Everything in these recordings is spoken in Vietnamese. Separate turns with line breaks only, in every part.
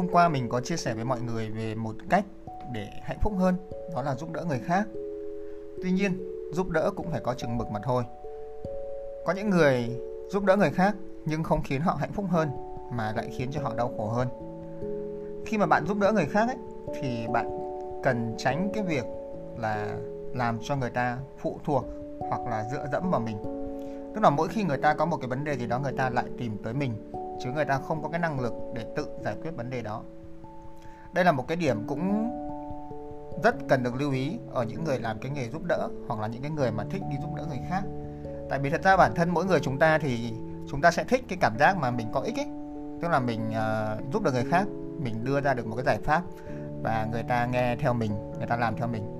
hôm qua mình có chia sẻ với mọi người về một cách để hạnh phúc hơn đó là giúp đỡ người khác. Tuy nhiên giúp đỡ cũng phải có chừng mực mà thôi. Có những người giúp đỡ người khác nhưng không khiến họ hạnh phúc hơn mà lại khiến cho họ đau khổ hơn. Khi mà bạn giúp đỡ người khác ấy, thì bạn cần tránh cái việc là làm cho người ta phụ thuộc hoặc là dựa dẫm vào mình. Tức là mỗi khi người ta có một cái vấn đề gì đó người ta lại tìm tới mình chứ người ta không có cái năng lực để tự giải quyết vấn đề đó. Đây là một cái điểm cũng rất cần được lưu ý ở những người làm cái nghề giúp đỡ hoặc là những cái người mà thích đi giúp đỡ người khác. Tại vì thật ra bản thân mỗi người chúng ta thì chúng ta sẽ thích cái cảm giác mà mình có ích ấy. Tức là mình uh, giúp được người khác mình đưa ra được một cái giải pháp và người ta nghe theo mình người ta làm theo mình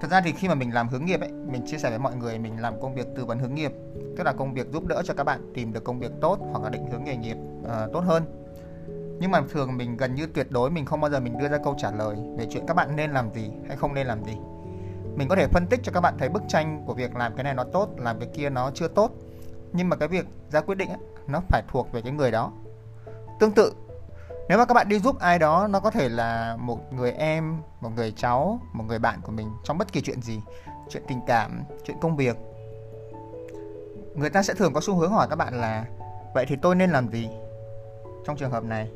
thật ra thì khi mà mình làm hướng nghiệp ấy mình chia sẻ với mọi người mình làm công việc tư vấn hướng nghiệp tức là công việc giúp đỡ cho các bạn tìm được công việc tốt hoặc là định hướng nghề nghiệp uh, tốt hơn. Nhưng mà thường mình gần như tuyệt đối mình không bao giờ mình đưa ra câu trả lời về chuyện các bạn nên làm gì hay không nên làm gì. Mình có thể phân tích cho các bạn thấy bức tranh của việc làm cái này nó tốt làm cái kia nó chưa tốt nhưng mà cái việc ra quyết định ấy, nó phải thuộc về cái người đó. Tương tự nếu mà các bạn đi giúp ai đó, nó có thể là một người em, một người cháu, một người bạn của mình trong bất kỳ chuyện gì, chuyện tình cảm, chuyện công việc. Người ta sẽ thường có xu hướng hỏi các bạn là, vậy thì tôi nên làm gì trong trường hợp này?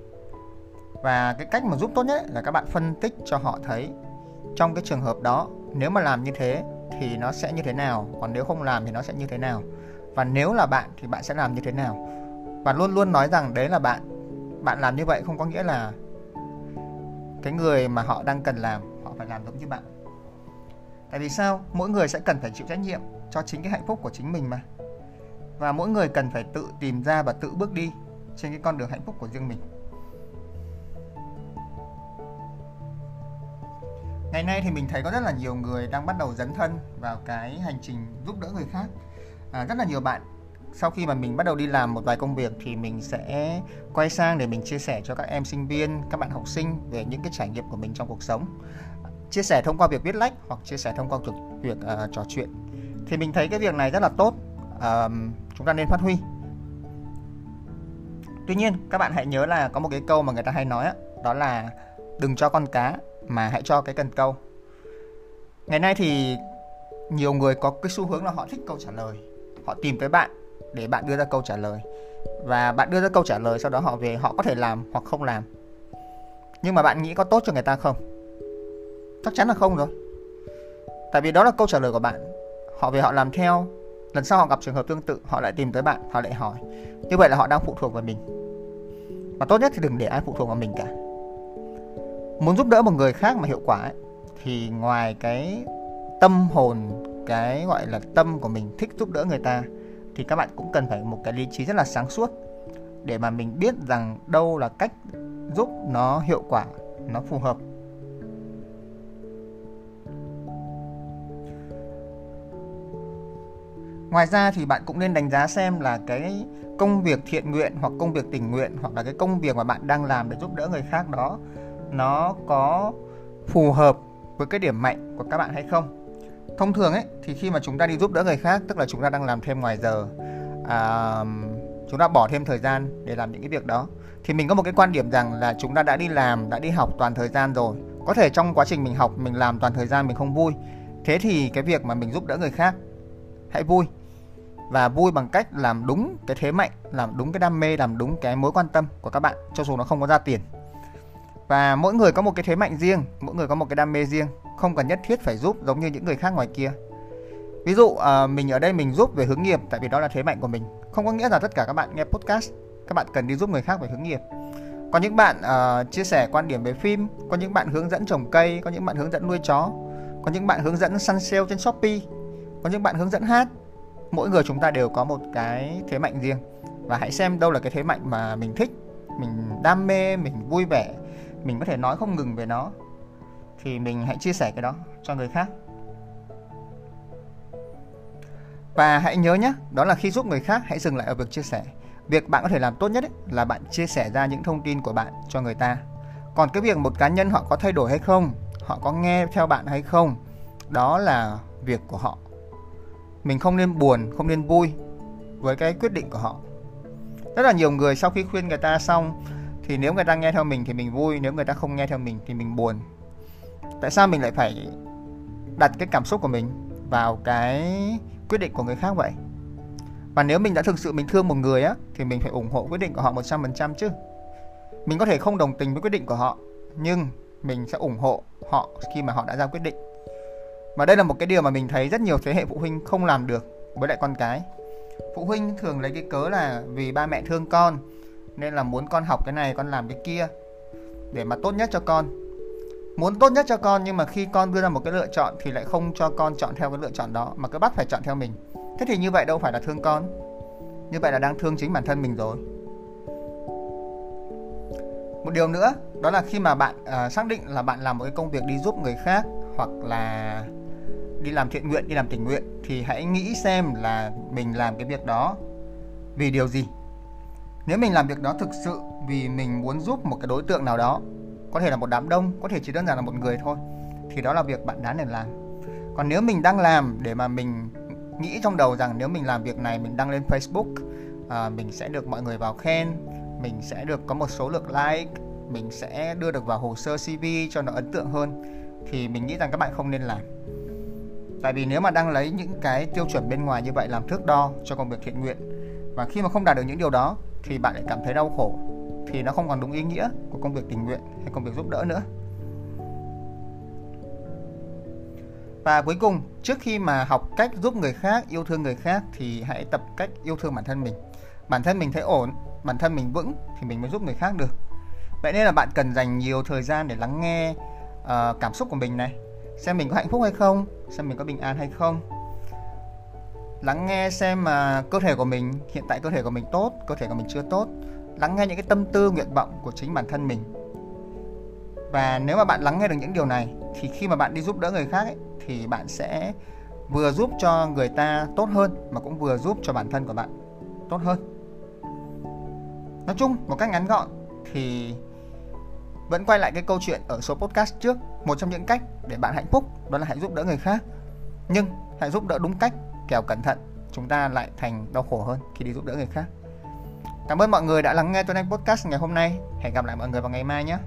Và cái cách mà giúp tốt nhất là các bạn phân tích cho họ thấy, trong cái trường hợp đó, nếu mà làm như thế thì nó sẽ như thế nào, còn nếu không làm thì nó sẽ như thế nào. Và nếu là bạn thì bạn sẽ làm như thế nào? Và luôn luôn nói rằng đấy là bạn bạn làm như vậy không có nghĩa là cái người mà họ đang cần làm họ phải làm giống như bạn. Tại vì sao? Mỗi người sẽ cần phải chịu trách nhiệm cho chính cái hạnh phúc của chính mình mà. Và mỗi người cần phải tự tìm ra và tự bước đi trên cái con đường hạnh phúc của riêng mình. Ngày nay thì mình thấy có rất là nhiều người đang bắt đầu dấn thân vào cái hành trình giúp đỡ người khác. À, rất là nhiều bạn sau khi mà mình bắt đầu đi làm một vài công việc thì mình sẽ quay sang để mình chia sẻ cho các em sinh viên các bạn học sinh về những cái trải nghiệm của mình trong cuộc sống. Chia sẻ thông qua việc viết lách hoặc chia sẻ thông qua việc uh, trò chuyện. Thì mình thấy cái việc này rất là tốt uh, chúng ta nên phát huy. Tuy nhiên các bạn hãy nhớ là có một cái câu mà người ta hay nói đó, đó là đừng cho con cá mà hãy cho cái cần câu. Ngày nay thì nhiều người có cái xu hướng là họ thích câu trả lời họ tìm tới bạn để bạn đưa ra câu trả lời. Và bạn đưa ra câu trả lời sau đó họ về họ có thể làm hoặc không làm. Nhưng mà bạn nghĩ có tốt cho người ta không? Chắc chắn là không rồi. Tại vì đó là câu trả lời của bạn. Họ về họ làm theo. Lần sau họ gặp trường hợp tương tự họ lại tìm tới bạn họ lại hỏi. Như vậy là họ đang phụ thuộc vào mình. Và tốt nhất thì đừng để ai phụ thuộc vào mình cả. Muốn giúp đỡ một người khác mà hiệu quả ấy, thì ngoài cái tâm hồn cái gọi là tâm của mình thích giúp đỡ người ta thì các bạn cũng cần phải một cái lý trí rất là sáng suốt để mà mình biết rằng đâu là cách giúp nó hiệu quả, nó phù hợp. Ngoài ra thì bạn cũng nên đánh giá xem là cái công việc thiện nguyện hoặc công việc tình nguyện hoặc là cái công việc mà bạn đang làm để giúp đỡ người khác đó, nó có phù hợp với cái điểm mạnh của các bạn hay không thông thường ấy thì khi mà chúng ta đi giúp đỡ người khác tức là chúng ta đang làm thêm ngoài giờ à, chúng ta bỏ thêm thời gian để làm những cái việc đó thì mình có một cái quan điểm rằng là chúng ta đã đi làm đã đi học toàn thời gian rồi. Có thể trong quá trình mình học mình làm toàn thời gian mình không vui. Thế thì cái việc mà mình giúp đỡ người khác hãy vui. Và vui bằng cách làm đúng cái thế mạnh làm đúng cái đam mê làm đúng cái mối quan tâm của các bạn cho dù nó không có ra tiền và mỗi người có một cái thế mạnh riêng mỗi người có một cái đam mê riêng không cần nhất thiết phải giúp giống như những người khác ngoài kia. Ví dụ à, mình ở đây mình giúp về hướng nghiệp tại vì đó là thế mạnh của mình. Không có nghĩa là tất cả các bạn nghe podcast các bạn cần đi giúp người khác về hướng nghiệp. Có những bạn uh, chia sẻ quan điểm về phim có những bạn hướng dẫn trồng cây có những bạn hướng dẫn nuôi chó có những bạn hướng dẫn săn sale trên shopee có những bạn hướng dẫn hát. Mỗi người chúng ta đều có một cái thế mạnh riêng. Và hãy xem đâu là cái thế mạnh mà mình thích mình đam mê mình vui vẻ mình có thể nói không ngừng về nó thì mình hãy chia sẻ cái đó cho người khác. Và hãy nhớ nhé đó là khi giúp người khác hãy dừng lại ở việc chia sẻ. Việc bạn có thể làm tốt nhất ấy, là bạn chia sẻ ra những thông tin của bạn cho người ta. Còn cái việc một cá nhân họ có thay đổi hay không họ có nghe theo bạn hay không đó là việc của họ. Mình không nên buồn không nên vui với cái quyết định của họ. Rất là nhiều người sau khi khuyên người ta xong thì nếu người ta nghe theo mình thì mình vui, nếu người ta không nghe theo mình thì mình buồn. Tại sao mình lại phải đặt cái cảm xúc của mình vào cái quyết định của người khác vậy? Và nếu mình đã thực sự mình thương một người á, thì mình phải ủng hộ quyết định của họ 100% chứ. Mình có thể không đồng tình với quyết định của họ, nhưng mình sẽ ủng hộ họ khi mà họ đã ra quyết định. Và đây là một cái điều mà mình thấy rất nhiều thế hệ phụ huynh không làm được với lại con cái. Phụ huynh thường lấy cái cớ là vì ba mẹ thương con nên là muốn con học cái này con làm cái kia để mà tốt nhất cho con. Muốn tốt nhất cho con nhưng mà khi con đưa ra một cái lựa chọn thì lại không cho con chọn theo cái lựa chọn đó mà cứ bắt phải chọn theo mình. Thế thì như vậy đâu phải là thương con. Như vậy là đang thương chính bản thân mình rồi. Một điều nữa đó là khi mà bạn uh, xác định là bạn làm một cái công việc đi giúp người khác hoặc là đi làm thiện nguyện đi làm tình nguyện thì hãy nghĩ xem là mình làm cái việc đó vì điều gì nếu mình làm việc đó thực sự vì mình muốn giúp một cái đối tượng nào đó có thể là một đám đông có thể chỉ đơn giản là một người thôi thì đó là việc bạn đáng để làm. Còn nếu mình đang làm để mà mình nghĩ trong đầu rằng nếu mình làm việc này mình đăng lên Facebook à, mình sẽ được mọi người vào khen mình sẽ được có một số lượng like mình sẽ đưa được vào hồ sơ CV cho nó ấn tượng hơn thì mình nghĩ rằng các bạn không nên làm. Tại vì nếu mà đang lấy những cái tiêu chuẩn bên ngoài như vậy làm thước đo cho công việc thiện nguyện và khi mà không đạt được những điều đó thì bạn lại cảm thấy đau khổ thì nó không còn đúng ý nghĩa của công việc tình nguyện hay công việc giúp đỡ nữa. Và cuối cùng trước khi mà học cách giúp người khác yêu thương người khác thì hãy tập cách yêu thương bản thân mình. Bản thân mình thấy ổn bản thân mình vững thì mình mới giúp người khác được. Vậy nên là bạn cần dành nhiều thời gian để lắng nghe uh, cảm xúc của mình này xem mình có hạnh phúc hay không xem mình có bình an hay không lắng nghe xem mà cơ thể của mình hiện tại cơ thể của mình tốt cơ thể của mình chưa tốt. Lắng nghe những cái tâm tư nguyện vọng của chính bản thân mình. Và nếu mà bạn lắng nghe được những điều này thì khi mà bạn đi giúp đỡ người khác ấy, thì bạn sẽ vừa giúp cho người ta tốt hơn mà cũng vừa giúp cho bản thân của bạn tốt hơn. Nói chung một cách ngắn gọn thì vẫn quay lại cái câu chuyện ở số podcast trước. Một trong những cách để bạn hạnh phúc đó là hãy giúp đỡ người khác. Nhưng hãy giúp đỡ đúng cách kẻo cẩn thận, chúng ta lại thành đau khổ hơn khi đi giúp đỡ người khác. Cảm ơn mọi người đã lắng nghe tuần anh podcast ngày hôm nay. Hẹn gặp lại mọi người vào ngày mai nhé.